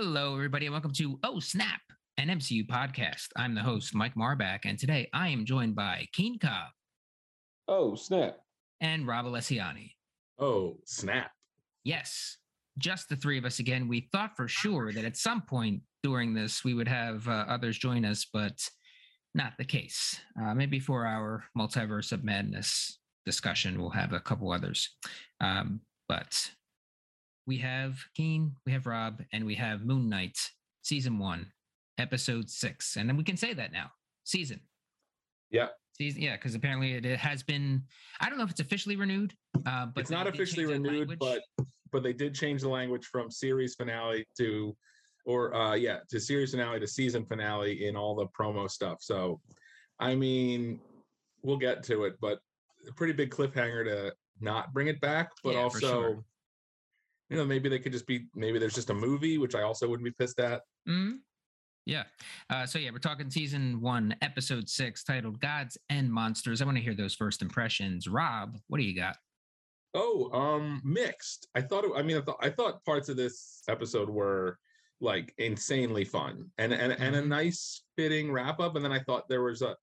Hello, everybody, and welcome to Oh Snap, an MCU podcast. I'm the host, Mike Marbach, and today I am joined by Keane Cobb Oh, snap. and Rob Alessiani. Oh, snap. Yes, just the three of us again. We thought for sure that at some point during this we would have uh, others join us, but not the case. Uh, maybe for our multiverse of madness discussion, we'll have a couple others. Um, but we have Keane, we have Rob, and we have Moon Knight, season one, episode six. And then we can say that now season. Yeah. Season, yeah, because apparently it, it has been. I don't know if it's officially renewed, uh, but it's not officially renewed, but but they did change the language from series finale to or uh yeah, to series finale to season finale in all the promo stuff. So I mean, we'll get to it, but a pretty big cliffhanger to not bring it back, but Yeah, also sure. You know, maybe they could just be maybe there's just a movie, which I also wouldn't be pissed at. Mhm. Yeah. Uh, so yeah, we're talking season one, episode six, titled "Gods and Monsters." I want to hear those first impressions. Rob, what do you got? Oh, um, mixed. I thought. It, I mean, I thought I thought parts of this episode were like insanely fun and and and a Mhm. nice fitting wrap up. And then I thought there was a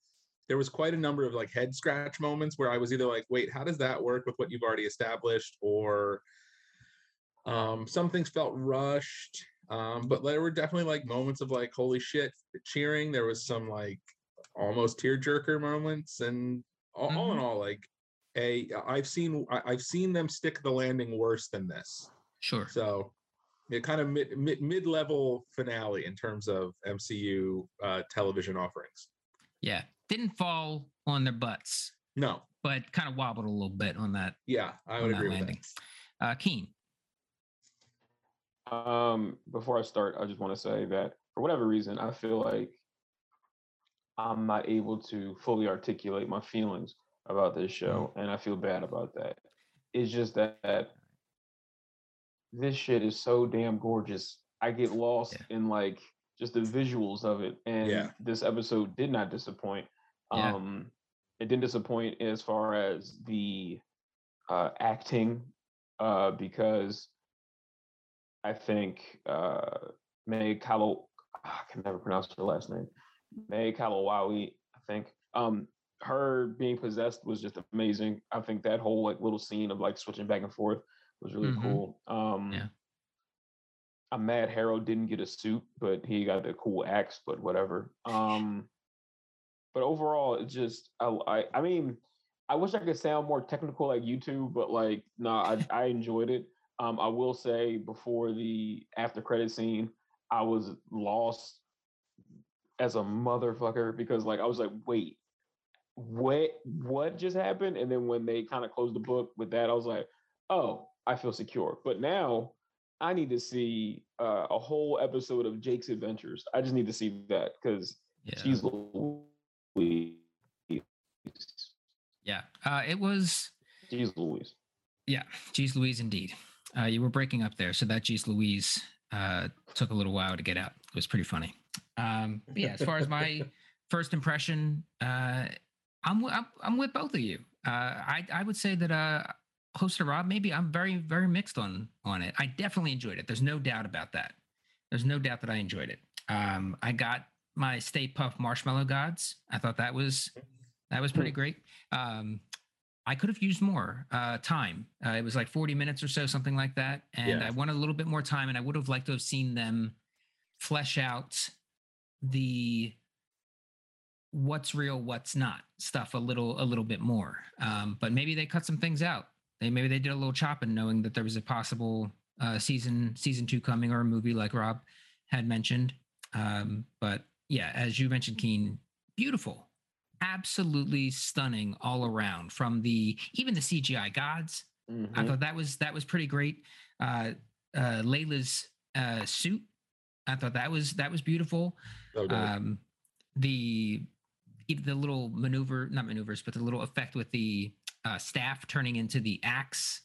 there was quite a number of like head scratch moments where I was either like, wait, how does that work with what you've already established, or um, some things felt rushed. Um, but there were definitely like moments of like, holy shit, cheering. There was some like almost tearjerker moments, and all, all in all, like a I've seen I've seen them stick the landing worse than this. Sure. So it kind of mid mid mid level finale in terms of MCU uh, television offerings. Yeah, didn't fall on their butts, No, but kind of wobbled a little bit on that yeah, I would agree with that. Uh, Keane. Um, before I start, I just want to say that for whatever reason, I feel like I'm not able to fully articulate my feelings about this show, and I feel bad about that. It's just that, this shit is so damn gorgeous. I get lost in like just the visuals of it, and Yeah. this episode did not disappoint. Yeah. Um, it didn't disappoint as far as the uh, acting, uh, because I think uh, May Kalo, I can never pronounce her last name. May Kalawawi, I think. Um, her being possessed was just amazing. I think that whole like little scene of like switching back and forth was really Mhm. cool. Um, Yeah. I'm mad Harrow didn't get a suit, but he got the cool axe. But whatever. Um, but overall, it just I, I I mean, I wish I could sound more technical like you two, but like no, I I enjoyed it. Um, I will say before the after credit scene, I was lost as a motherfucker because like I was like, wait, what what just happened? And then when they kind of closed the book with that, I was like, oh, I feel secure. But now I need to see uh, a whole episode of Jake's adventures. I just need to see that because Yeah. she's Louise. yeah. Uh, it was. She's Louise. Yeah. Geez Louise, indeed. Uh, you were breaking up there, so that Geez Louise uh, took a little while to get out. It was pretty funny. Um, yeah, as far as my first impression, uh, I'm, wi- I'm I'm with both of you. Uh, I I would say that uh, Rob, maybe I'm very very mixed on on it. I definitely enjoyed it. There's no doubt about that. There's no doubt that I enjoyed it. Um, I got my Stay Puft Marshmallow Gods. I thought that was that was pretty great. Um, I could have used more uh, time. Uh, it was like 40 minutes or so, something like that. And Yeah. I wanted a little bit more time, and I would have liked to have seen them flesh out the what's real, what's not stuff a little, a little bit more. Um, but maybe they cut some things out. They maybe they did a little chopping, knowing that there was a possible uh, season season two coming or a movie like Rob had mentioned. Um, but yeah, as you mentioned, Keane, beautiful, absolutely stunning all around. From the even the CGI gods, I Mhm. thought that was that was pretty great. Uh, uh, Layla's uh, suit, I thought that was that was beautiful. Dope. Um, the the little maneuver, not maneuvers, but the little effect with the uh, staff turning into the axe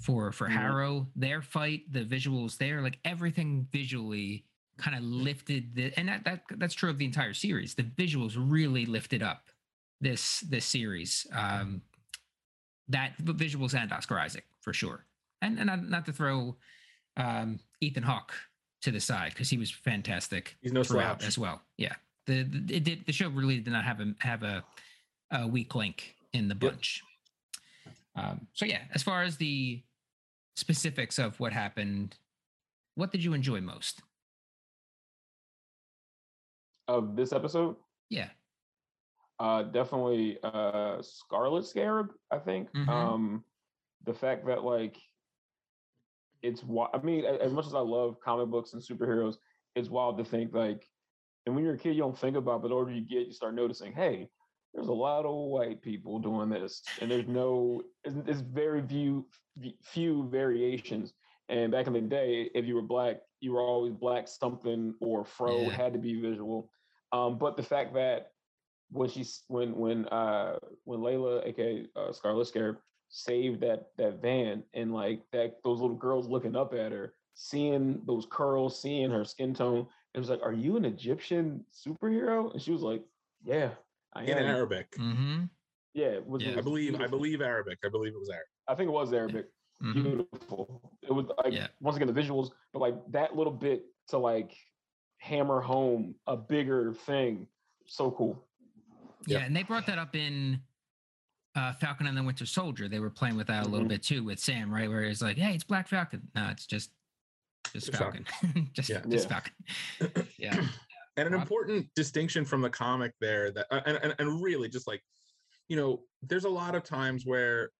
for for Mhm. Harrow, their fight, the visuals there, like everything visually kind of lifted the and that, that that's true of the entire series. The visuals really lifted up this this series. Um that the visuals and Oscar Isaac for sure. And and not, not to throw um Ethan Hawke to the side because he was fantastic He's no throughout slouch. as well. Yeah, the the, it did, the show really did not have a have a, a weak link in the bunch. Um, so yeah, as far as the specifics of what happened, what did you enjoy most? Of this episode, Yeah, uh, definitely uh, Scarlet Scarab. I think Mhm. um, the fact that like it's I mean, as much as I love comic books and superheroes, it's wild to think like, and when you're a kid, you don't think about, but the older you get, you start noticing, hey, there's a lot of white people doing this, and there's no, it's, it's very few few variations. And back in the day, if you were black, you were always black something or fro Yeah. had to be visual. Um, but the fact that when she's when when uh when Layla, aka uh, Scarlet Scarab, saved that that van and like that those little girls looking up at her, seeing those curls, seeing her skin tone, it was like, "Are you an Egyptian superhero?" And she was like, "Yeah, I in am." Arabic. mm-hmm. Yeah, was, Yeah. it I was believe I believe Arabic. I believe it was Arabic. I think it was Arabic. Mm-hmm. Beautiful. It was like Yeah. once again the visuals, but like that little bit to like hammer home a bigger thing. So cool. Yeah, Yeah. and they brought that up in uh, Falcon and the Winter Soldier. They were playing with that a little Mhm. bit too with Sam, right? Where it's like, "Hey, it's Black Falcon." No, it's just just Just Falcon, just Yeah. just Yeah. Falcon. Yeah, and an Rob? important distinction from the comic there that and, and, and really just like you know there's a lot of times where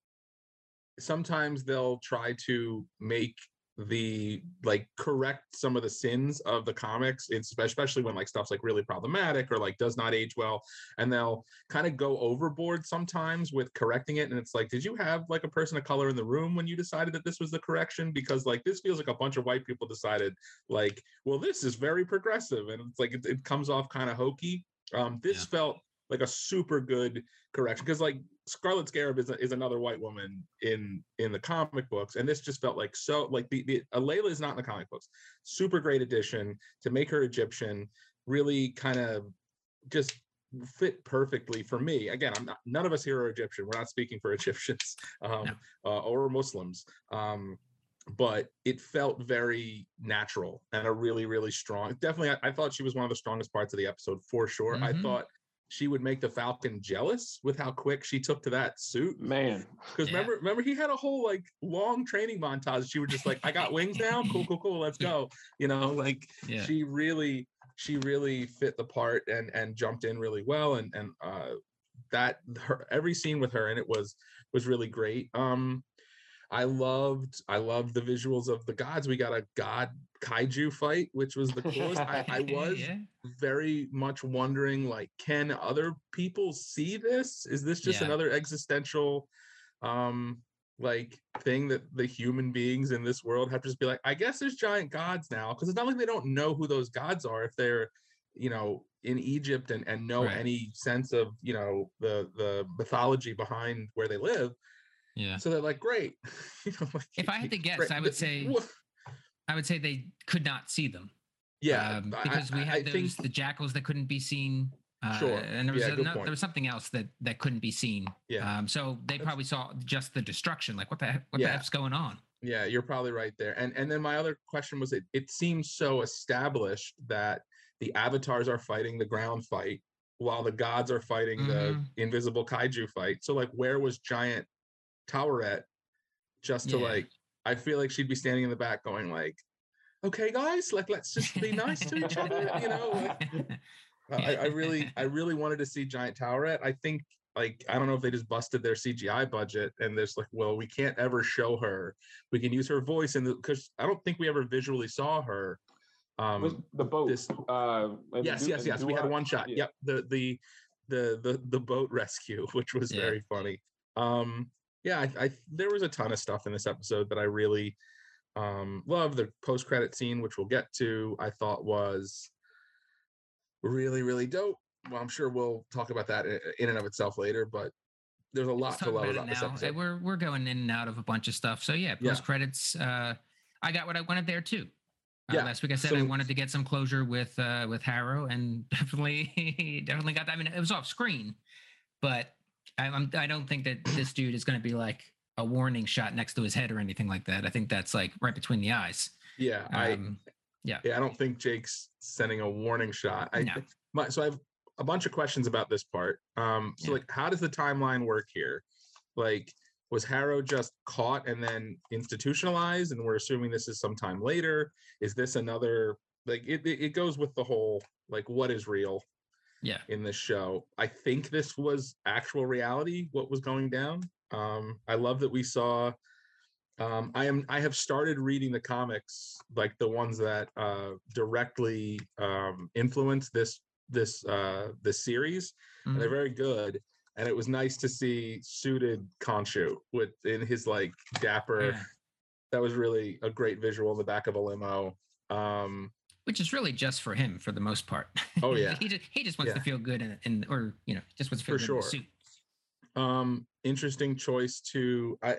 sometimes they'll try to make the like correct some of the sins of the comics it's especially when like stuff's like really problematic or like does not age well and they'll kind of go overboard sometimes with correcting it and it's like did you have like a person of color in the room when you decided that this was the correction because like this feels like a bunch of white people decided like well this is very progressive and it's like it, it comes off kind of hokey um this Yeah. felt like a super good correction because like scarlet scarab is, a, is another white woman in in the comic books and this just felt like so like the, the Alayla is not in the comic books. Super great addition to make her egyptian really kind of just fit perfectly for me. Again i'm not none of us here are egyptian. We're not speaking for egyptians um uh, or muslims um but it felt very natural and a really really strong definitely I, I thought she was one of the strongest parts of the episode for sure. I Mhm. thought she would make the falcon jealous with how quick she took to that suit? Man. because Yeah. remember remember he had a whole like long training montage. She was just like i got wings now? Cool cool cool. Let's go. You know like yeah, she really she really fit the part and and jumped in really well and and uh that her every scene with her and it was was really great. Um i loved i loved the visuals of the gods we got a god kaiju fight which was the coolest i, I was yeah. very much wondering like can other people see this is this just Yeah. another existential um like thing that the human beings in this world have to just be like i guess there's giant gods now because it's not like they don't know who those gods are if they're you know in egypt and and know Right. any sense of you know the the mythology behind where they live yeah. so they're like great you know like If I had to guess, great. I would say I would say they could not see them. yeah um, I- because we had I those think- the jackals that couldn't be seen. Uh, Sure. and there was Yeah, there was something else that that couldn't be seen. Yeah. Um, so they That's- probably saw just the destruction. Like what the what the Yeah. heck's going on? Yeah, you're probably right there. And and then my other question was it it seems so established that the avatars are fighting the ground fight while the gods are fighting the Mhm. invisible kaiju fight. So like where was giant Taweret just to Yeah. like I feel like she'd be standing in the back going like okay guys like let's just be nice to each other you know like, I, I really I really wanted to see giant Taweret I think like I don't know if they just busted their CGI budget and there's like well we can't ever show her we can use her voice and because I don't think we ever visually saw her Was um the boat. this- uh, yes do- yes yes we had one shot yeah. yep the the the the the boat rescue which was Yeah. very funny um yeah I, I there was a ton of stuff in this episode that I really um love the post credit scene which we'll get to I thought was really really dope well i'm sure we'll talk about that in and of itself later but there's a lot to love about about now. Uh, episode We're we're going in and out of a bunch of stuff. So yeah, Yeah. post credits. Uh, I got what I wanted there too. Uh, Yeah, last week I said I wanted to get some closure with uh, with Harrow, and definitely definitely got that. I mean, it was off screen, but I, I'm I don't think that this dude is going to be like a warning shot next to his head or anything like that. I think that's like right between the eyes. yeah i Um, Yeah. Yeah, I don't think Jake's sending a warning shot. I No. my, so I have a bunch of questions about this part. Um, so Yeah. like, how does the timeline work here? Like, was Harrow just caught and then institutionalized, and we're assuming this is sometime later? Is this another like? It it goes with the whole like what is real Yeah. in this show. I think this was actual reality, what was going down. Um, I love that we saw. Um, I am. I have started reading the comics, like the ones that uh, directly um, influence this this uh, this series, and they're Mhm. very good. And it was nice to see suited Khonshu with in his like dapper. Yeah. That was really a great visual in the back of a limo. Um, Which is really just for him for the most part. Oh, yeah. he just he just wants Yeah. to feel good in or you know just wants to feel For good in the sure. suit. um interesting choice to i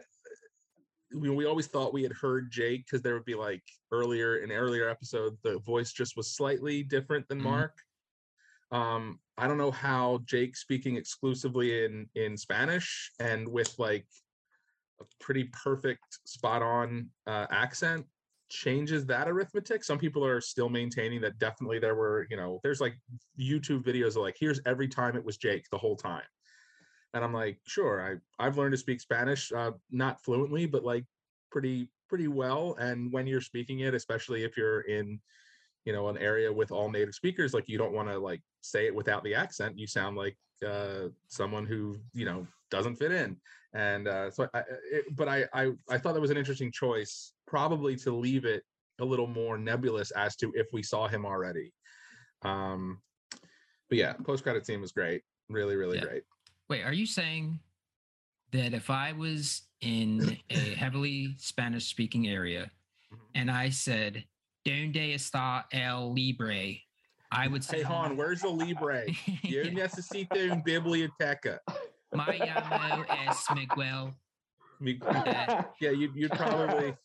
we, we always thought we had heard jake because there would be like earlier in earlier episodes the voice just was slightly different than Mhm. Marc um i don't know how jake speaking exclusively in in spanish and with like a pretty perfect spot on uh, accent changes that arithmetic. Some people are still maintaining that definitely there were you know there's like youtube videos of like here's every time it was jake the whole time. And i'm like sure i i've learned to speak spanish uh, not fluently but like pretty pretty well. And when you're speaking it especially if you're in you know an area with all native speakers like you don't want to like say it without the accent. You sound like uh someone who you know doesn't fit in. And uh so I, it, but I, I i thought that was an interesting choice probably to leave it a little more nebulous as to if we saw him already. Um but yeah post credit scene was great really really Yeah. great. Wait, are you saying that if I was in a heavily Spanish speaking area Mhm. and I said "Donde está el libre," I would say hey Han, where's the libre? Yo necesito un biblioteca. My llamo es Miguel. Yeah you'd, you'd probably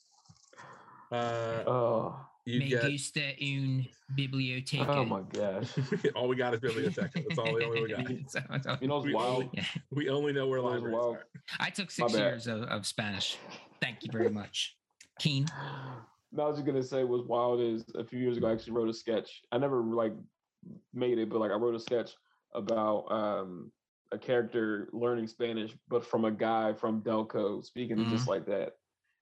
uh oh, you'd Me get gusta un biblioteca. oh my gosh. all we got is biblioteca that's all the only we got So- so- You know what's We wild? only- yeah. we only know where You know what's libraries wild? are I took six years of, of Spanish. Thank you very much. Keane. No, I was just gonna say what's wild is a few years ago I actually wrote a sketch. I never like made it, but like I wrote a sketch about um a character learning Spanish, but from a guy from Delco speaking it just like that.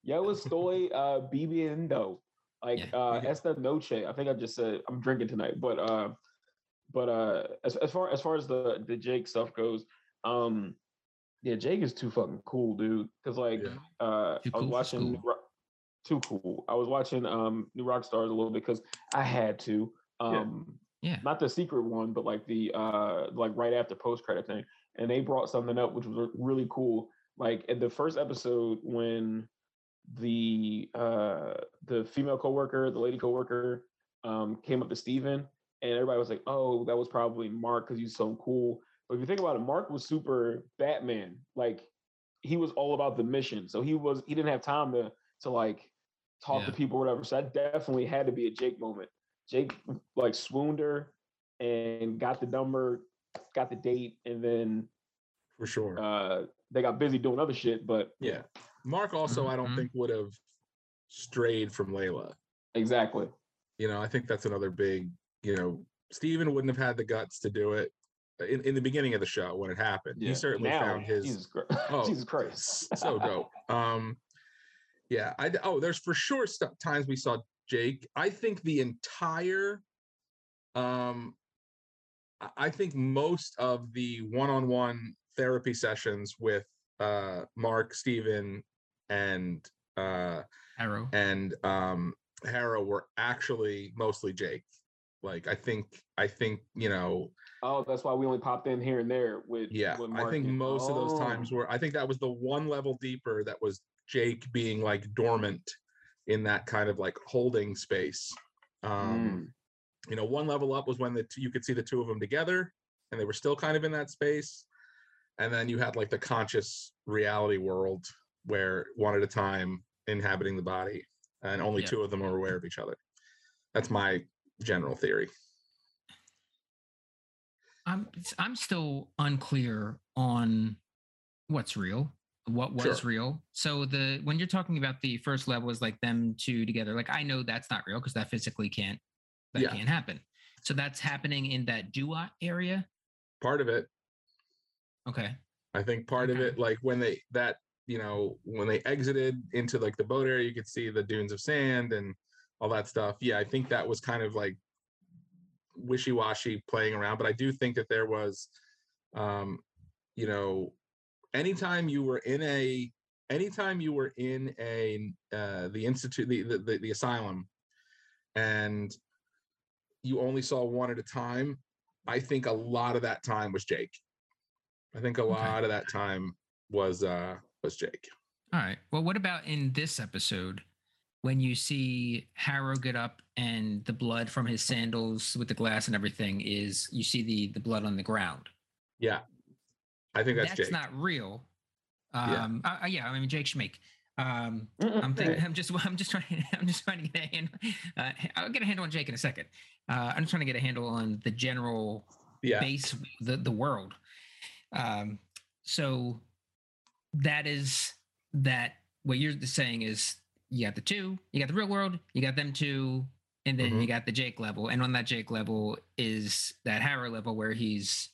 Yo estoy uh bebiendo. Like Yeah. uh Yeah. esta noche. I think I just said I'm drinking tonight, but uh but uh as, as far as far as the the Jake stuff goes, um yeah, Jake is too fucking cool, dude. Cause like Yeah. uh Too I was cool watching New school. Rock- too cool. I was watching um New Rock Stars a little bit because I had to. Um Yeah. not the secret one, but like the uh like right after post credit thing. And they brought something up which was really cool. Like in the first episode when the uh the female coworker, the lady coworker, um came up to Steven and everybody was like, Oh, that was probably Marc because he's so cool. But if you think about it, Marc was super Batman. Like he was all about the mission. So he was he didn't have time to to like talk to people or whatever. So that definitely had to be a Jake moment. Jake like swooned her and got the number, got the date, and then for sure uh they got busy doing other shit. But yeah Marc also i don't Mhm. think would have strayed from layla exactly. you know i think that's another big you know Steven wouldn't have had the guts to do it in, in the beginning of the show when it happened he certainly now, found his Jesus, Christ. Oh, Jesus Christ. so dope. Um, yeah, I oh, there's for sure st- times we saw Jake. I think the entire, um, I- I think most of the one-on-one therapy sessions with uh Marc, Steven, and uh Harrow. and um Harrow were actually mostly Jake. Like I think I think you know Oh, that's why we only popped in here and there with yeah, with I think and- most of those Oh. times were. I think that was the one level deeper that was Jake being like dormant in that kind of like holding space. Um, You know, one level up was when the two, you could see the two of them together, and they were still kind of in that space. And then you had like the conscious reality world where one at a time inhabiting the body, and only Yeah. two of them are aware of each other. That's my general theory. I'm I'm still unclear on what's real. what was Sure. real. So the when you're talking about the first level is like them two together, like I know that's not real because that physically can't that Yeah. can't happen. So that's happening in that Duat area. Part of it, Okay. I think part of it, like when they that you know when they exited into like the boat area, you could see the dunes of sand and all that stuff. Yeah, I think that was kind of like wishy-washy playing around, but I do think that there was, um, you know, anytime you were in a anytime you were in a uh, the institute the, the the the asylum and you only saw one at a time i think a lot of that time was jake i think a Okay. lot of that time was uh was jake All right. Well, what about in this episode when you see Harrow get up and the blood from his sandals with the glass and everything is you see the the blood on the ground. yeah i think that's, That's, jake not real. Yeah. Um uh, uh, yeah, I mean Jake Schmake. Um I'm thinking I'm just I'm just trying I'm just trying to get a handle uh, I'll get a handle on Jake in a second. Uh I'm just trying to get a handle on the general yeah base the the world. Um, so that is that what you're saying is you got the two, you got the real world, you got them two, and then Mhm. you got the Jake level, and on that Jake level is that Harrow level where he's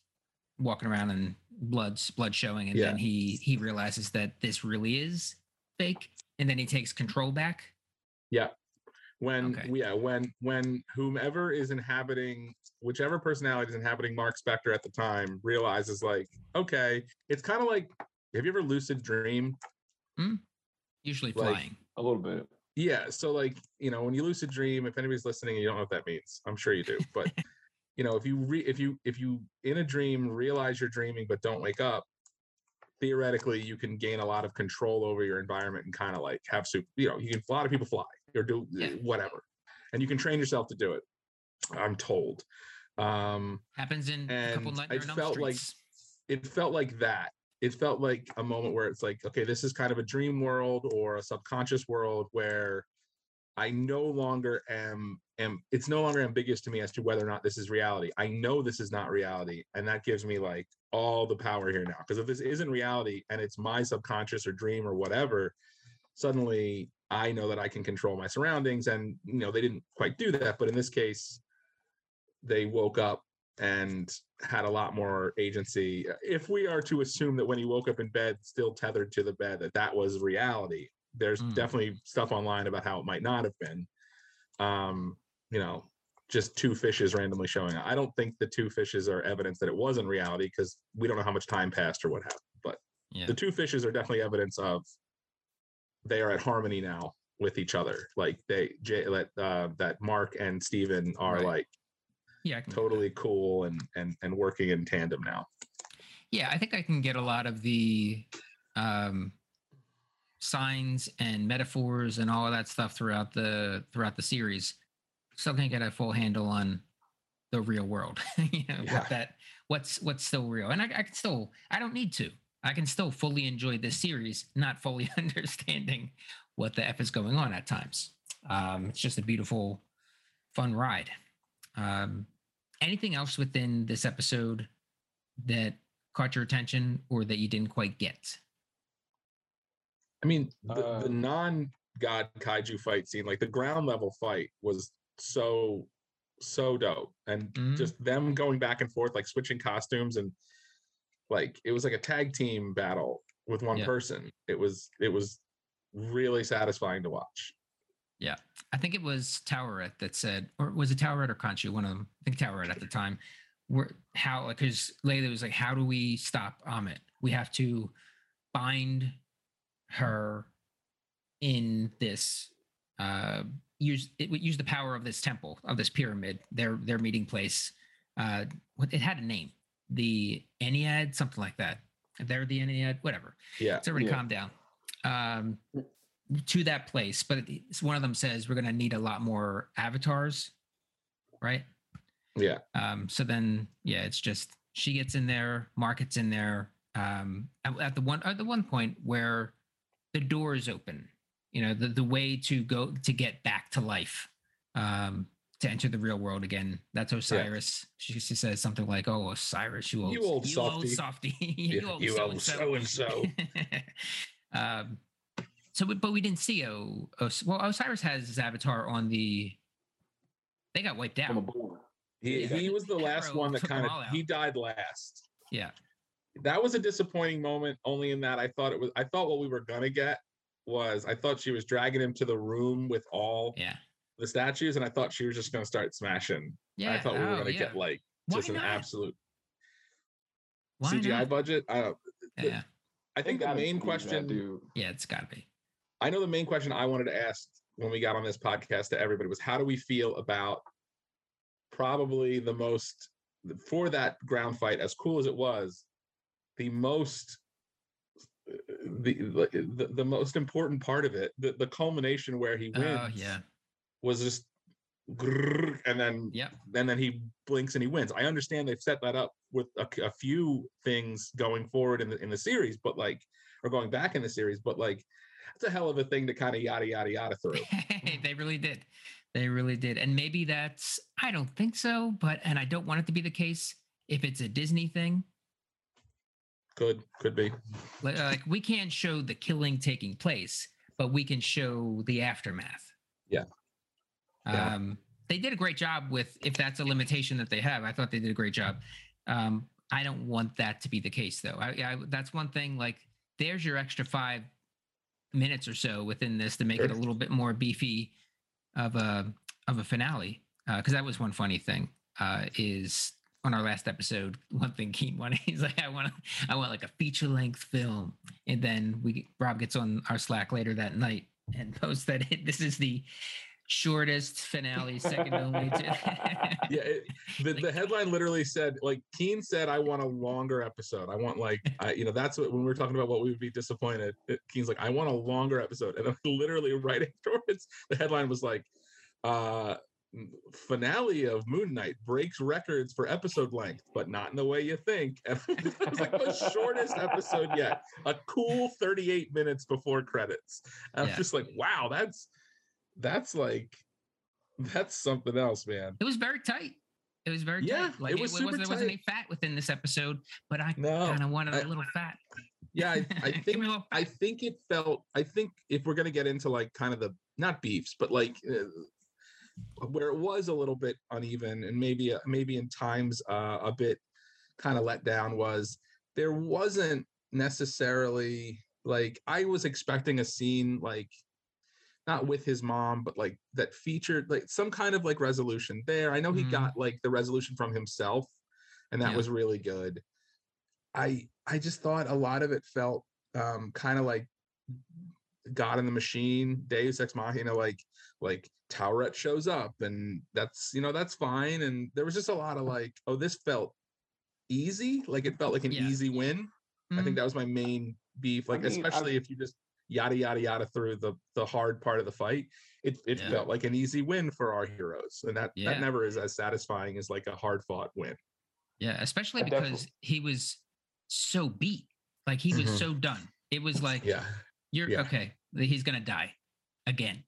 walking around and blood's blood showing, and then he he realizes that this really is fake, and then he takes control back. Yeah. When Okay. yeah when when whomever is inhabiting whichever personality is inhabiting Marc Spector at the time realizes like okay it's kind of like have you ever lucid dream Usually Like- flying. a little bit. Yeah. So like, you know, when you lucid dream, if anybody's listening and you don't know what that means, I'm sure you do. But you know, if you re if you if you in a dream realize you're dreaming but don't wake up, theoretically you can gain a lot of control over your environment and kind of like have super, you know, you can a lot of people fly or do Yeah. whatever. And you can train yourself to do it. I'm told. Um Happens in a couple and Nightmare I on Elm felt like- it felt like that. It felt like a moment where it's like, okay, this is kind of a dream world or a subconscious world where I no longer am am it's no longer ambiguous to me as to whether or not this is reality. I know this is not reality. And that gives me like all the power here now. Because if this isn't reality and it's my subconscious or dream or whatever, suddenly I know that I can control my surroundings. And you know, they didn't quite do that, but in this case, they woke up and had a lot more agency. If we are to assume that when he woke up in bed, still tethered to the bed, that that was reality, there's Mm. definitely stuff online about how it might not have been. Um, you know, just two fishes randomly showing up. I don't think the two fishes are evidence that it wasn't reality because we don't know how much time passed or what happened. But Yeah. the two fishes are definitely evidence of they are at harmony now with each other. Like they, Jay, that uh, that Marc and Steven are Right. like Yeah, I can get that. totally cool and and and working in tandem now. Yeah, I think I can get a lot of the um, signs and metaphors and all of that stuff throughout the throughout the series. Still can't get a full handle on the real world. you know Yeah. what that what's what's still real, and I, I can still I don't need to. I can still fully enjoy this series, not fully understanding what the f is going on at times. Um, it's just a beautiful, fun ride. Um, anything else within this episode that caught your attention or that you didn't quite get? I mean, the, the Uh, non-god kaiju fight scene, like the ground level fight, was so so dope, and Mhm. just them going back and forth, like switching costumes, and like it was like a tag team battle with one Yeah. person. It was it was really satisfying to watch. I think it was Taweret that said, or was it Taweret or Khonshu? One of them. I think Taweret at the time. Where how like because Layla was like, how do we stop Ammit? We have to bind her in this uh use it would use the power of this temple of this pyramid their their meeting place uh it had a name the ennead something like that they're the ennead whatever Yeah, it's already Yeah. calmed down um to that place but one of them says we're going to need a lot more avatars right yeah, um so then yeah it's just she gets in there markets in there um at, at the one at the one point where the door is open you know the, the way to go to get back to life um to enter the real world again. That's Osiris. She, she says something like, "Oh, Osiris, you old, You old softy." softy, Yeah, you old you old so-and-so." so-and-so. um, so, but we didn't see O. Os- well, Osiris has his avatar on the. They got wiped on the out. board. He, Yeah. he was the last Arrow one that kind of he died last. Yeah, That was a disappointing moment, only in that I thought it was I thought what we were gonna get was I thought she was dragging him to the room with all yeah, the statues, and I thought she was just gonna start smashing. yeah. I thought we were oh, gonna yeah. get like Why just an absolute Why CGI not? budget. I don't the- Yeah, I think the main question dude. yeah, it's got to be. I know the main question I wanted to ask when we got on this podcast to everybody was how do we feel about probably the most for that ground fight, as cool as it was, the most the the, the most important part of it, the, the culmination where he wins Oh, yeah, was just and then yeah and then he blinks and he wins. I understand they've set that up with a, a few things going forward in the in the series, but like or going back in the series, but like it's a hell of a thing to kind of yada yada yada through. they really did. They really did. And maybe that's, I don't think so, but, and I don't want it to be the case if it's a Disney thing. Could could be. Like, like we can't show the killing taking place, but we can show the aftermath. Yeah. Yeah. Um, they did a great job with, if that's a limitation that they have, I thought they did a great job. Um, I don't want that to be the case though. I, I that's one thing like there's your extra five minutes or so within this to make it a little bit more beefy of a of a finale. Because that was one funny thing. Uh, is on our last episode, one thing Keane wanted, he's like, I want I want like a feature length film, and then we Rob gets on our Slack later that night and posts that this is the shortest finale, second only to. Yeah, it, the, Like- the headline literally said like Keane said I want a longer episode. I want like I, you know that's what when we were talking about what we would be disappointed. It, Keane's like I want a longer episode, and literally right afterwards the headline was like uh finale of Moon Knight breaks records for episode length, but not in the way you think. And it was like the shortest episode yet, a cool 38 minutes before credits. And I'm just like, wow, that's that's like that's something else, man. It was very tight. It was very Yeah, tight. Like it was super wasn't, there wasn't any fat within this episode, but I No, kind of wanted I- a little fat. Yeah, I, I think me a little I think it felt. I think if we're gonna get into like kind of the not beefs, but like uh, where it was a little bit uneven and maybe uh, maybe in times uh, a bit kind of let down was there wasn't necessarily like I was expecting a scene like not with his mom, but like that featured like some kind of like resolution there. I know he Mhm. got like the resolution from himself, and that Yeah. was really good. I I just thought a lot of it felt um kind of like God in the Machine, Deus Ex Machina, like like Taweret shows up and that's you know that's fine. And there was just a lot of like, oh, this felt easy, like it felt like an Yeah. easy win. I Mm, think that was my main beef, I like mean, I've- especially if you just yada yada yada through the the hard part of the fight. It it Yeah. felt like an easy win for our heroes, and that Yeah. that never is as satisfying as like a hard fought win. yeah, especially I definitely- because he was so beat. Like he was Mhm. so done. It was like Yeah. you're yeah. okay. He's gonna die again.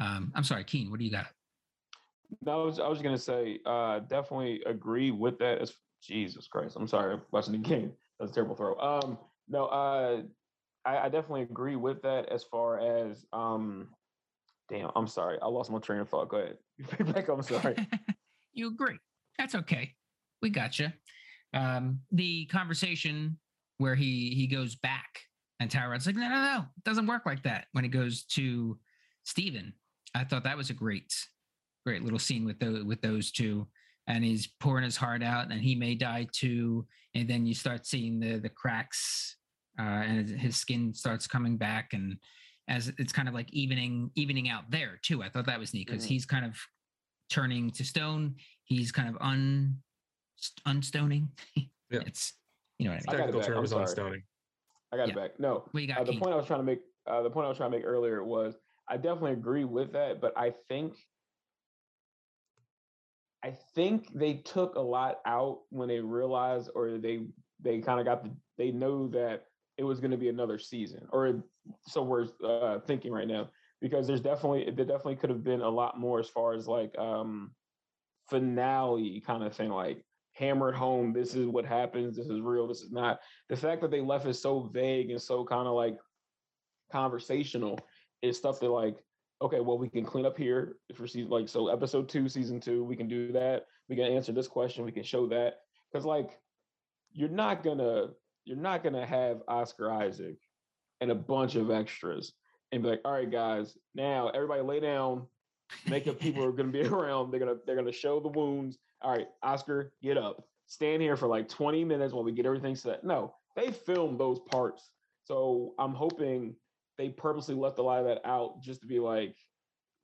Um, I'm sorry, Keane. What do you got? No, I was, I was gonna say, uh, definitely agree with that. As Jesus Christ, I'm sorry, I'm watching the game. That's a terrible throw. Um, no, uh, I, I definitely agree with that. As far as, um, damn, I'm sorry, I lost my train of thought. Go ahead. I'm sorry. you agree. That's okay. We got you. Um, the conversation where he he goes back and Taweret's like, no, no, no, it doesn't work like that. When he goes to Steven, I thought that was a great, great little scene with those with those two. And he's pouring his heart out, and he may die too. And then you start seeing the the cracks, uh, and his skin starts coming back, and as it's kind of like evening evening out there too. I thought that was neat because Mhm. he's kind of turning to stone. He's kind of un unstoning. Yeah. It's you know what I mean. I got it Technical term I'm is on stoning. I got Yeah. it back. No, What you got, uh, the Keane? point I was trying to make, uh, the point I was trying to make earlier was, I definitely agree with that, but I think, I think they took a lot out when they realized, or they they kind of got the, they know that it was going to be another season, or so we're uh, thinking right now, because there's definitely there definitely could have been a lot more as far as like um finale kind of thing, like hammered home. This is what happens. This is real. This is not. The fact that they left it so vague and so kind of like conversational is stuff that like okay, well, we can clean up here for season like so episode two, season two, we can do that. We can answer this question, we can show that. Because like you're not gonna you're not gonna have Oscar Isaac and a bunch of extras and be like, all right, guys, now everybody lay down, makeup people are gonna be around, they're gonna they're gonna show the wounds. All right, Oscar, get up. Stand here for like 20 minutes while we get everything set. No, they filmed those parts. So I'm hoping they purposely left a lot of that out just to be like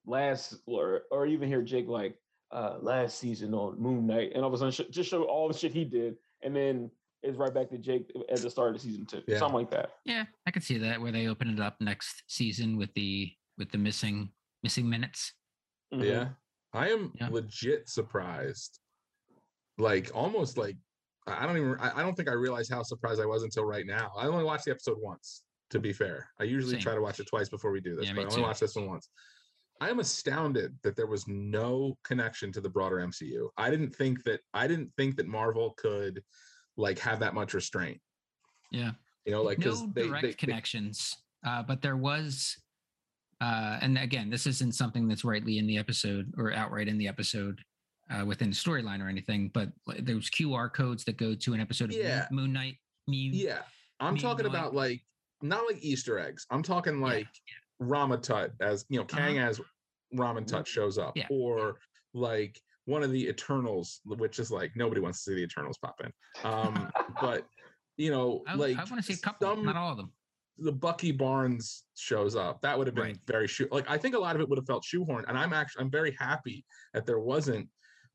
last or, or even hear Jake like uh last season on Moon Knight and all of a sudden sh- just show all the shit he did and then it's right back to Jake at the start of season two. Yeah. Something like that. Yeah, I could see that where they open it up next season with the with the missing missing minutes. Mhm. Yeah. I am Yeah. legit surprised. Like almost like I I don't even I I don't think I realized how surprised I was until right now. I only watched the episode once, to be fair. I usually Same. try to watch it twice before we do this, Yeah, but I only too. watched this one once. I am astounded that there was no connection to the broader MCU. I didn't think that I didn't think that Marvel could like have that much restraint. Yeah. You know, like because no they, direct they, they connections, uh, but there was, uh, and again, this isn't something that's rightly in the episode or outright in the episode uh, within the storyline or anything. But there's QR codes that go to an episode of Moon- Yeah. Moon Knight. Me, Yeah, I'm talking about like not like Easter eggs. I'm talking Yeah, like Ramatut as you know, Kang as Ramatut Mhm. shows up, Yeah. or like one of the Eternals, which is like nobody wants to see the Eternals pop in. Um, but you know, I, like I want to see a couple, some- not all of them. the Bucky Barnes shows up. That would have been Right. very shoe. Like I think a lot of it would have felt shoehorned, and I'm actually I'm very happy that there wasn't.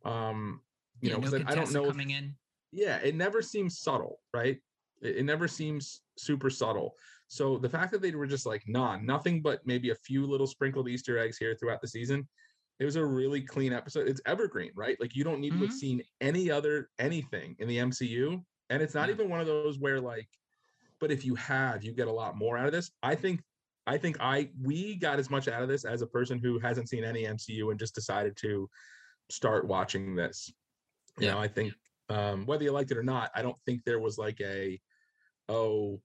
Um, you yeah, know, no because I, I don't know. if- in. yeah, it never seems subtle, right? It, it never seems super subtle. So the fact that they were just like, nah, nothing but maybe a few little sprinkled Easter eggs here throughout the season. It was a really clean episode. It's evergreen, right? Like you don't need to have Mhm. seen any other anything in the MCU. And it's not No. even one of those where like, but if you have, you get a lot more out of this. I think I think I we got as much out of this as a person who hasn't seen any MCU and just decided to start watching this. You Yeah. know, I think um, whether you liked it or not, I don't think there was like a, oh,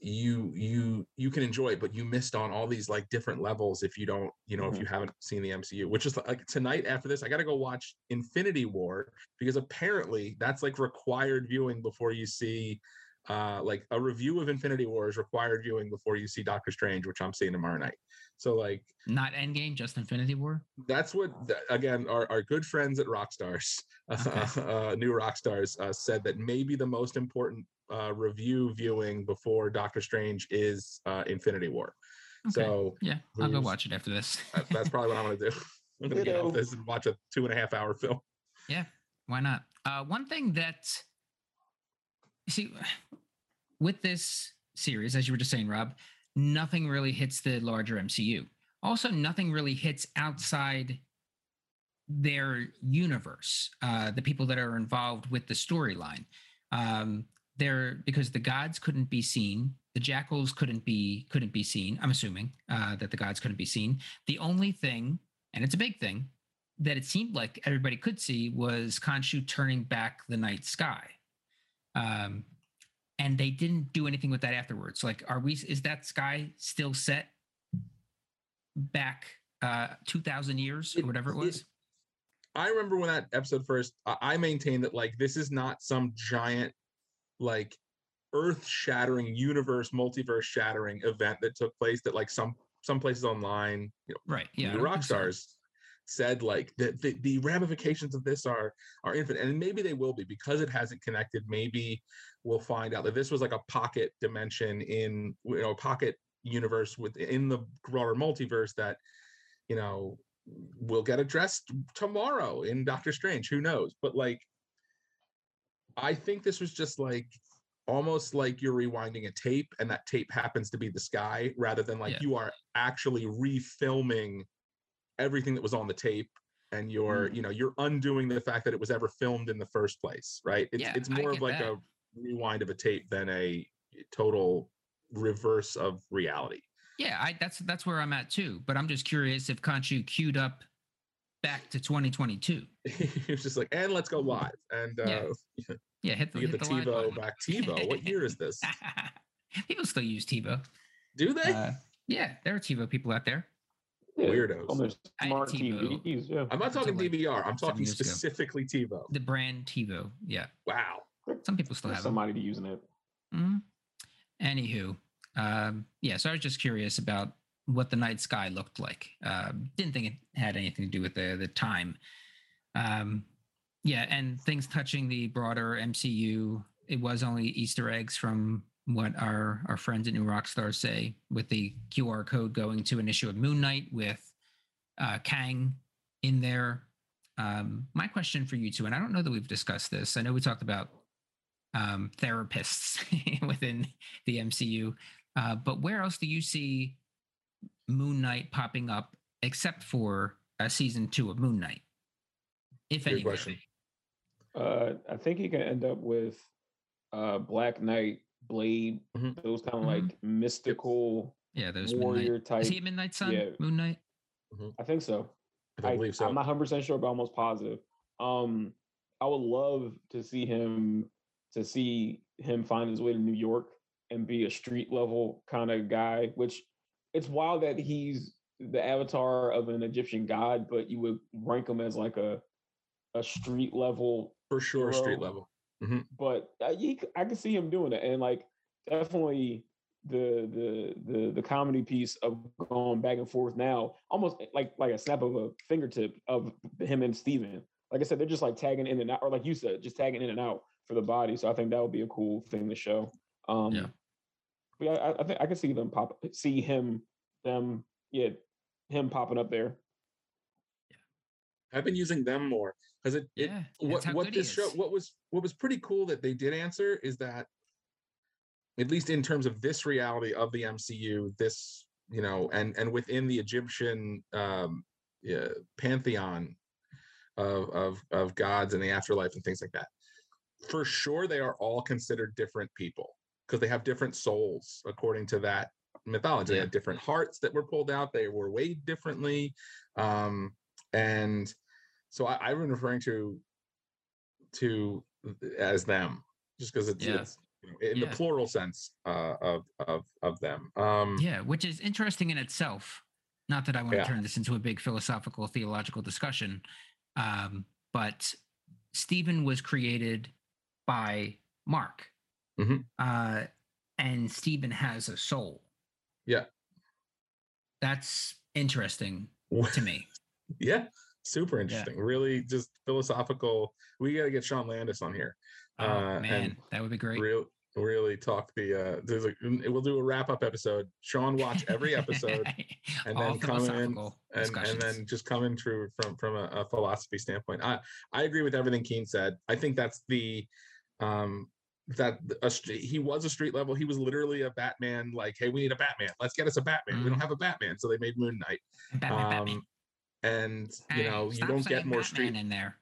you you you can enjoy it, but you missed on all these like different levels if you don't, you know, if Mhm. you haven't seen the MCU. Which is like tonight after this, I got to go watch Infinity War because apparently that's like required viewing before you see. Uh, like a review of Infinity War is required viewing before you see Doctor Strange, which I'm seeing tomorrow night. So like Not Endgame, just Infinity War. that's what again our, our good friends at rockstars Okay. uh, new rockstars uh, said that maybe the most important uh, review viewing before doctor strange is uh, infinity war Okay. so yeah, I'll go who's- watch it after this. that- that's probably what i'm going to do i'm going to get off this and watch a two and a half hour film Yeah, Why not? Uh, one thing that you see with this series, as you were just saying, Rob, nothing really hits the larger MCU. Also, nothing really hits outside their universe. Uh, the people that are involved with the storyline, um, they're because the gods couldn't be seen, the jackals couldn't be couldn't be seen. I'm assuming uh, that the gods couldn't be seen. The only thing, and it's a big thing, that it seemed like everybody could see was Khonshu turning back the night sky. Um, and they didn't do anything with that afterwards. Like, are we, is that sky still set back uh 2000 years or whatever it was? i remember when that episode first i, I maintained that like this is not some giant like earth shattering universe multiverse shattering event that took place that like some some places online you know right. Yeah. The rock stars said like the, the the ramifications of this are are infinite and maybe they will be because it hasn't connected maybe we'll find out that this was like a pocket dimension in you know a pocket universe within the broader multiverse that you know will get addressed tomorrow in doctor strange who knows but like i think this was just like almost like you're rewinding a tape and that tape happens to be the sky rather than like Yeah. you are actually refilming everything that was on the tape and you're Mm. you know you're undoing the fact that it was ever filmed in the first place right it's Yeah, it's more of like that. a rewind of a tape than a total reverse of reality Yeah, I, that's that's where I'm at too. But I'm just curious if Khonshu queued up back to 2022. he was just like, and let's go live. And uh, Yeah. Yeah, hit the, you get hit the live TiVo button. back. TiVo, what year is this? people still use TiVo. Do they? Uh, yeah, there are TiVo people out there. Yeah, Weirdos. On their smart TiVo. TVs. Yeah. I'm not talking like, DVR. I'm talking years ago. specifically TiVo. The brand TiVo. Yeah, Wow. some people still There's have them. somebody to using it. Mhm. Anywho, um, yeah, so I was just curious about what the night sky looked like. Um, didn't think it had anything to do with the the time. Um, yeah, and things touching the broader MCU. It was only Easter eggs from what our our friends at New Rockstar say, with the QR code going to an issue of Moon Knight with uh, Kang in there. Um, my question for you two, and I don't know that we've discussed this. I know we talked about um, therapists within the MCU. Uh, but where else do you see Moon Knight popping up except for a season two of Moon Knight? If any question. Uh, I think he can end up with uh, Black Knight, Blade, Mhm. those kind of Mhm. like mystical Yeah, those Moon Knight. warrior type. Is he a Midnight Sun? yeah. Moon Knight? I think so. I believe so. I'm not 100 percent sure, but almost positive. Um, I would love to see him to see him find his way to New York and be a street level kind of guy. Which it's wild that he's the avatar of an Egyptian god, but you would rank him as like a a street level. For sure, street Bro. level. But uh, he, I can see him doing it, and like definitely the the the the comedy piece of going back and forth now, almost like like a snap of a fingertip of him and Steven. Like I said, they're just like tagging in and out, or like you said, just tagging in and out for the body. So I think that would be a cool thing to show. Um, Yeah. But yeah, I, I think I can see them pop, see him, them, yeah, him popping up there. Yeah, I've been using them more because it, it Yeah. what what this show what was what was pretty cool that they did answer is that at least in terms of this reality of the MCU, this you know, and and within the Egyptian um, yeah, pantheon of of of gods and the afterlife and things like that, for sure they are all considered different people because they have different souls according to that mythology. They Yeah. had different hearts that were pulled out. They were weighed differently, um, and so I, I've been referring to to as them just because it's, Yeah. it's you know, in Yeah. the plural sense uh, of of of them. Um, Yeah, which is interesting in itself. Not that I want to turn this into a big philosophical theological discussion, um, but Steven was created by Marc, Mhm. uh, and Steven has a soul. Yeah. that's interesting to me. yeah, super interesting. Really, just philosophical. We got to get Sean Landis on here. Oh Uh, man, that would be great. Real, really talk the. uh There's a. We'll do a wrap up episode. Sean watch every episode. and then come in and, and then just coming through from from a, a philosophy standpoint. I I agree with everything Keane said. I think that's the um that a, st- he was a street level. He was literally a Batman. Like, hey, we need a Batman. Let's get us a Batman. We don't Mhm. have a Batman, so they made Moon Knight. Batman, Batman. Um, and you know, you don't get more Batman street. in there.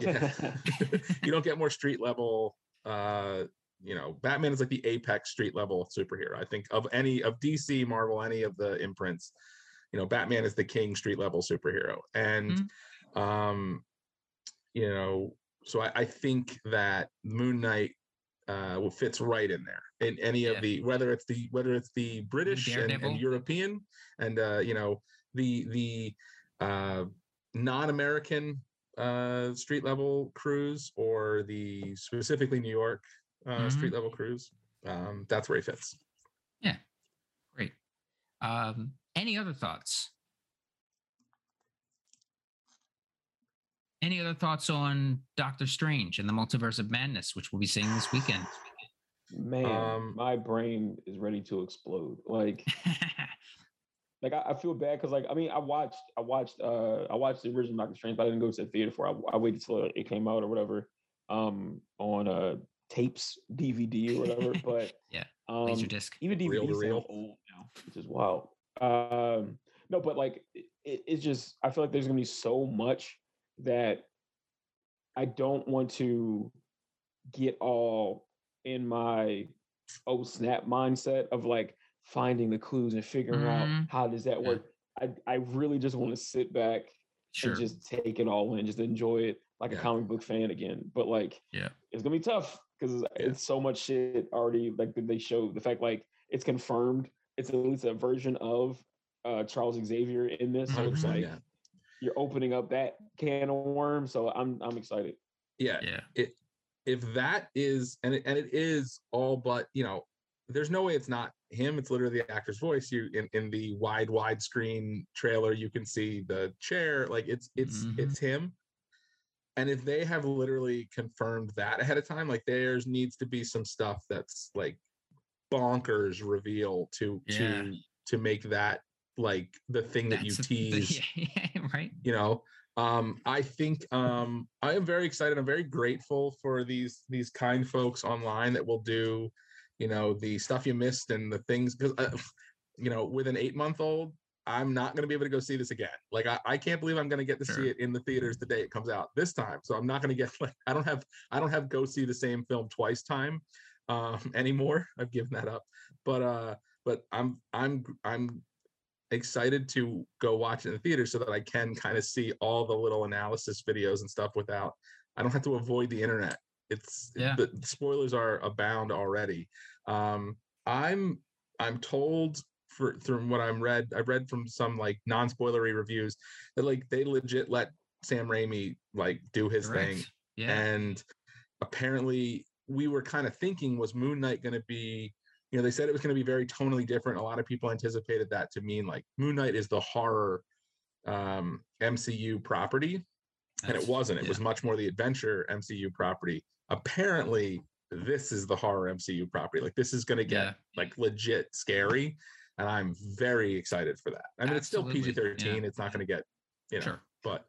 Yeah. you don't get more street level. Uh, you know, Batman is like the apex street level superhero. I think of any of DC, Marvel, any of the imprints. You know, Batman is the king street level superhero, and um, you know, so I, I think that Moon Knight uh fits right in there in any Yeah. of the whether it's the whether it's the British and, and European and uh you know the the uh non-American uh street level crews or the specifically New York uh street level crews um that's where he fits Yeah, Great. Um, any other thoughts? Any other thoughts on Doctor Strange and the Multiverse of Madness, which we'll be seeing this weekend? Man, Um, my brain is ready to explode. Like, like I, I feel bad because, like, I mean, I watched, I watched, uh, I watched the original Doctor Strange, but I didn't go to the theater for. I, I waited till it came out or whatever, um, on uh tapes, DVD or whatever. But Yeah, um, Laserdisc. even DVDs Reel to sound reel. old now, which is wild. Um, no, but like it, it- it's just I feel like there's gonna be so much that I don't want to get all in my oh snap mindset of like finding the clues and figuring Mhm. out how does that Yeah. work. I I really just want to sit back Sure. and just take it all in, just enjoy it like Yeah. a comic book fan again. But like, Yeah. it's gonna be tough because it's so much shit already. Like they show the fact like it's confirmed. It's at least a version of uh Charles Xavier in this, so it's Mhm. like yeah. You're opening up that can of worms. So I'm I'm excited. Yeah. yeah. If that is and it, and it is all but, you know, there's no way it's not him. It's literally the actor's voice. You in, in the wide, wide screen trailer, you can see the chair. Like it's it's Mhm. it's him. And if they have literally confirmed that ahead of time, like there's needs to be some stuff that's like bonkers reveal to Yeah. to to make that like the thing that you That's the- the- tease yeah, right. you know um i think um i am very excited i'm very grateful for these these kind folks online that will do you know the stuff you missed and the things because uh, you know with an eight month old i'm not going to be able to go see this again like i, I can't believe i'm going to get to Sure. see it in the theaters the day it comes out this time so i'm not going to get like i don't have i don't have go see the same film twice time um anymore i've given that up but uh but i'm i'm i'm excited to go watch it in the theater so that I can kind of see all the little analysis videos and stuff without I don't have to avoid the internet. It's Yeah. the spoilers are abound already. Um I'm I'm told for from what I'm read, I've read from some like non-spoilery reviews that like they legit let Sam Raimi like do his thing Correct. Yeah. and apparently we were kind of thinking was moon knight going to be you know they said it was going to be very tonally different a lot of people anticipated that to mean like moon knight is the horror um mcu property and it wasn't it yeah. was much more the adventure mcu property apparently this is the horror mcu property like this is going to get Yeah. like legit scary and i'm very excited for that i mean it's still pg-13 yeah. it's not going to get you know Sure. but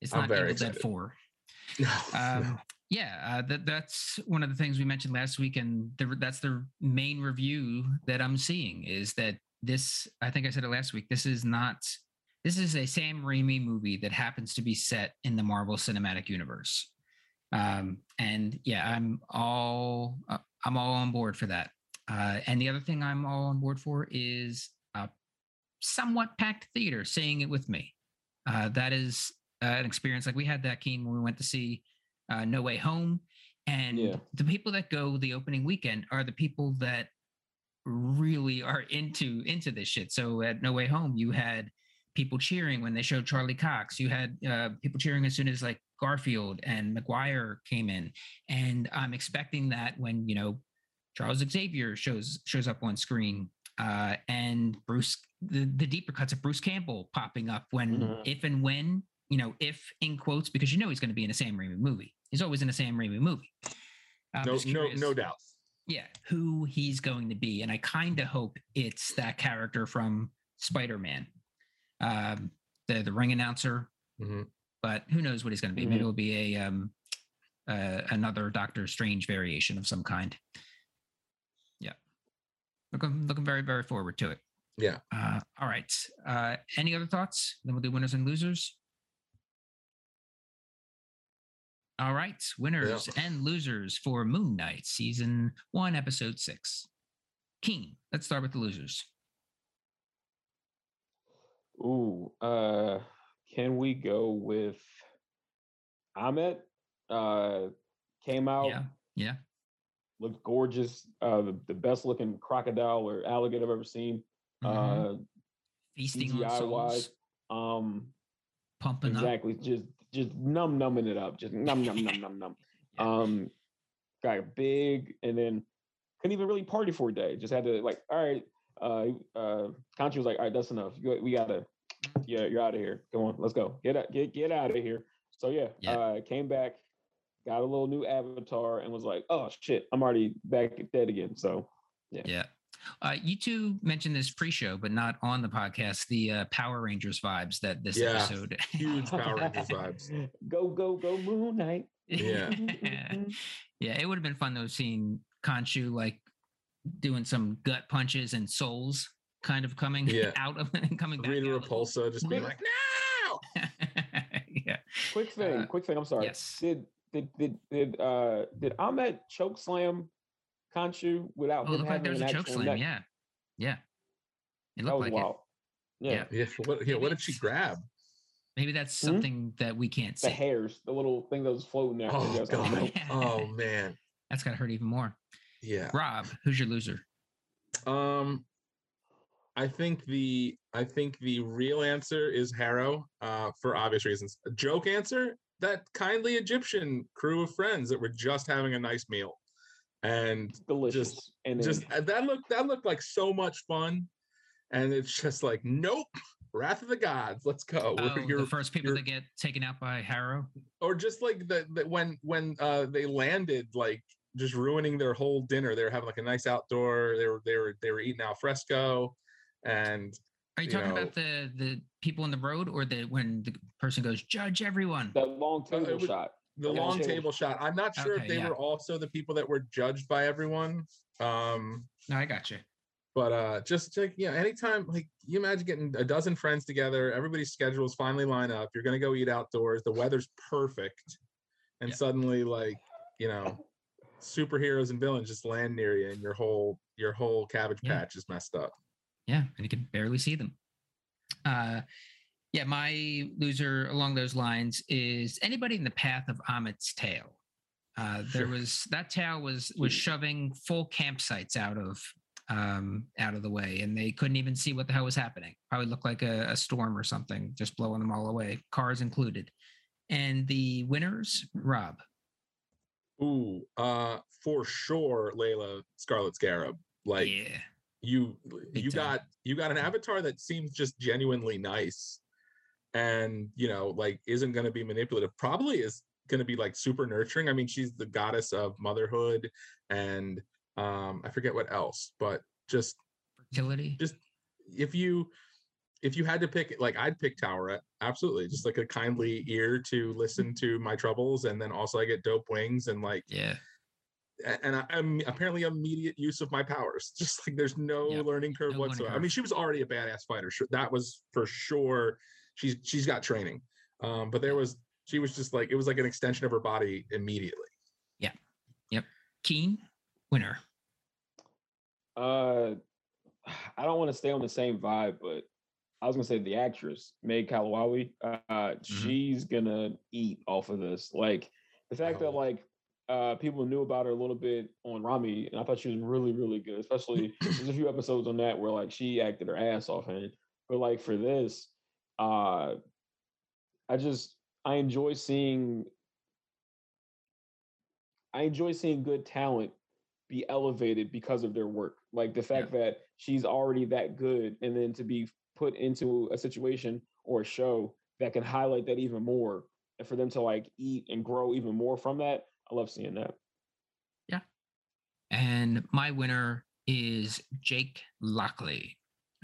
It's I'm not very Evil Dead excited. 4. no, Um, no. Yeah, uh, that that's one of the things we mentioned last week, and the, that's the main review that I'm seeing is that this. I think I said it last week. This is not. This is a Sam Raimi movie that happens to be set in the Marvel Cinematic Universe, um, and yeah, I'm all uh, I'm all on board for that. Uh, and the other thing I'm all on board for is a somewhat packed theater, saying it with me. Uh, that is an experience like we had that Keane when we went to see uh, No Way Home, and Yeah. the people that go the opening weekend are the people that really are into into this shit. So at No Way Home, you had people cheering when they showed Charlie Cox. You had uh, people cheering as soon as like Garfield and Maguire came in, and I'm expecting that when you know Charles Xavier shows shows up on screen, uh, and Bruce the, the deeper cuts of Bruce Campbell popping up when Mhm. if and when you know if in quotes because you know he's going to be in a Sam Raimi movie. He's always in a Sam Raimi movie. I'm no no no doubt yeah, who he's going to be. And I kind of hope it's that character from Spider Man, um, the, the ring announcer. Mhm. But who knows what he's going to be? Maybe Mhm. it'll be a um, uh, another Doctor Strange variation of some kind. Yeah. Looking, looking very, very forward to it. Yeah. Uh, all right. Uh, any other thoughts? Then we'll do winners and losers. All right, winners and losers for Moon Knight season one, episode six. Keane, let's start with the losers. Ooh, uh, can we go with Ammit? Uh, came out, Yeah, yeah, looked gorgeous. Uh, the, the best looking crocodile or alligator I've ever seen. mhm. Uh, feasting on CGI souls, wise, um, pumping up. exactly. Just just numb numbing it up. Just num num num num num. Um, got big and then couldn't even really party for a day. Just had to like, all right. Uh, uh, Khonshu was like, all right, that's enough. You, we gotta, yeah, you're out of here. Come on, let's go. Get out, get get out of here. So yeah, Yeah. uh, came back, got a little new avatar, and was like, oh shit, I'm already back at dead again. So yeah, Yeah. Uh, you two mentioned this pre-show, but not on the podcast. The uh, Power Rangers vibes that this Yeah. episode. huge Power Rangers vibes. Go go go Moon Knight. Yeah. yeah, it would have been fun though seeing Khonshu like doing some gut punches and souls kind of coming Yeah. out of and coming back. Rita. Repulsa just being like, no. yeah. Quick thing, Uh, quick thing. I'm sorry. yes. Did did did did uh did Ammit choke slam Khonshu without Oh, it him looked like there was an a choke slam. neck? Yeah. Yeah. It that looked was like wild. Yeah. Yeah. What, yeah. What did she grab? Maybe that's Hmm? something that we can't see. The hairs, the little thing that was floating there. Oh guess. I don't god. Oh man. That's got to hurt even more. Yeah. Rob, who's your loser? Um, I think the I think the real answer is Harrow, uh, for obvious reasons. A joke answer: that kindly Egyptian crew of friends that were just having a nice meal, and delicious. and then, just uh, that looked that looked like so much fun, and it's just like nope, Wrath of the Gods, let's go. Oh, you're- the first people you're- that get taken out by Harrow. or just like the, the when when uh they landed like just ruining their whole dinner they were having like a nice outdoor they were they were they were eating al fresco and Are you you talking know- about the the people in the road, or the when the person goes judge everyone? that long Uh, it table was- shot. The Yeah, long table. table shot i'm not sure Okay, if they yeah. were also the people that were judged by everyone um No, I got you. but uh just like you know anytime like you imagine getting a dozen friends together everybody's schedules finally line up you're gonna go eat outdoors the weather's perfect and Yeah. suddenly like you know superheroes and villains just land near you and your whole your whole cabbage patch is messed up Yeah, and you can barely see them. Uh, yeah, my loser along those lines is anybody in the path of Ammit's tail. Uh, there was that tail was was shoving full campsites out of um, out of the way, and they couldn't even see what the hell was happening. Probably looked like a, a storm or something, just blowing them all away, cars included. And the winners, Rob. ooh uh for sure layla scarlet scarab like yeah, you Big you time. got you got an avatar that seems just genuinely nice and you know like isn't going to be manipulative probably is going to be like super nurturing i mean she's the goddess of motherhood and um i forget what else but just fertility. just if you if you had to pick like i'd pick Taweret, absolutely just like a kindly ear to listen to my troubles and then also i get dope wings and like Yeah, and I, I'm apparently immediate use of my powers. Just like there's no Yep, learning curve no whatsoever. I mean, she was already a badass fighter. That was for sure. She's she's got training, um, but there was she was just like it was like an extension of her body immediately. Yeah. Yep. Keane, winner. Uh, I don't want to stay on the same vibe, but I was gonna say the actress Meg Calamawy. Uh, Mm-hmm. she's gonna eat off of this. Like the fact that Oh. like uh people knew about her a little bit on Ramy, and I thought she was really really good. Especially there's a few episodes on that where like she acted her ass off in it. But like for this, uh, I just I enjoy seeing. I enjoy seeing good talent be elevated because of their work. Like the fact that she's already that good, and then to be put into a situation or a show that can highlight that even more, and for them to like eat and grow even more from that, I love seeing that. Yeah. And my winner is Jake Lockley.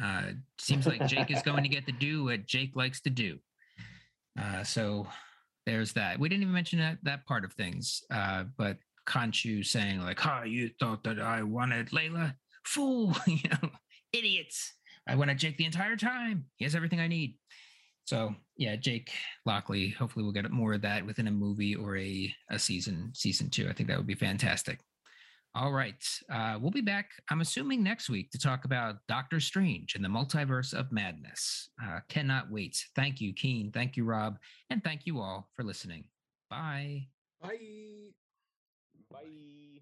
Uh, seems like Jake is going to get to do what Jake likes to do. Uh, so there's that. We didn't even mention that, that part of things, uh, but Khonshu saying like, "Ha, you thought that I wanted Layla? Fool! you know, idiots! I wanted Jake the entire time. He has everything I need." So yeah, Jake Lockley. Hopefully, we'll get more of that within a movie or a a season season two. I think that would be fantastic. All right. Uh, we'll be back, I'm assuming, next week to talk about Doctor Strange and the multiverse of madness. Uh, cannot wait. Thank you, Keane. Thank you, Rob. And thank you all for listening. Bye. Bye. Bye.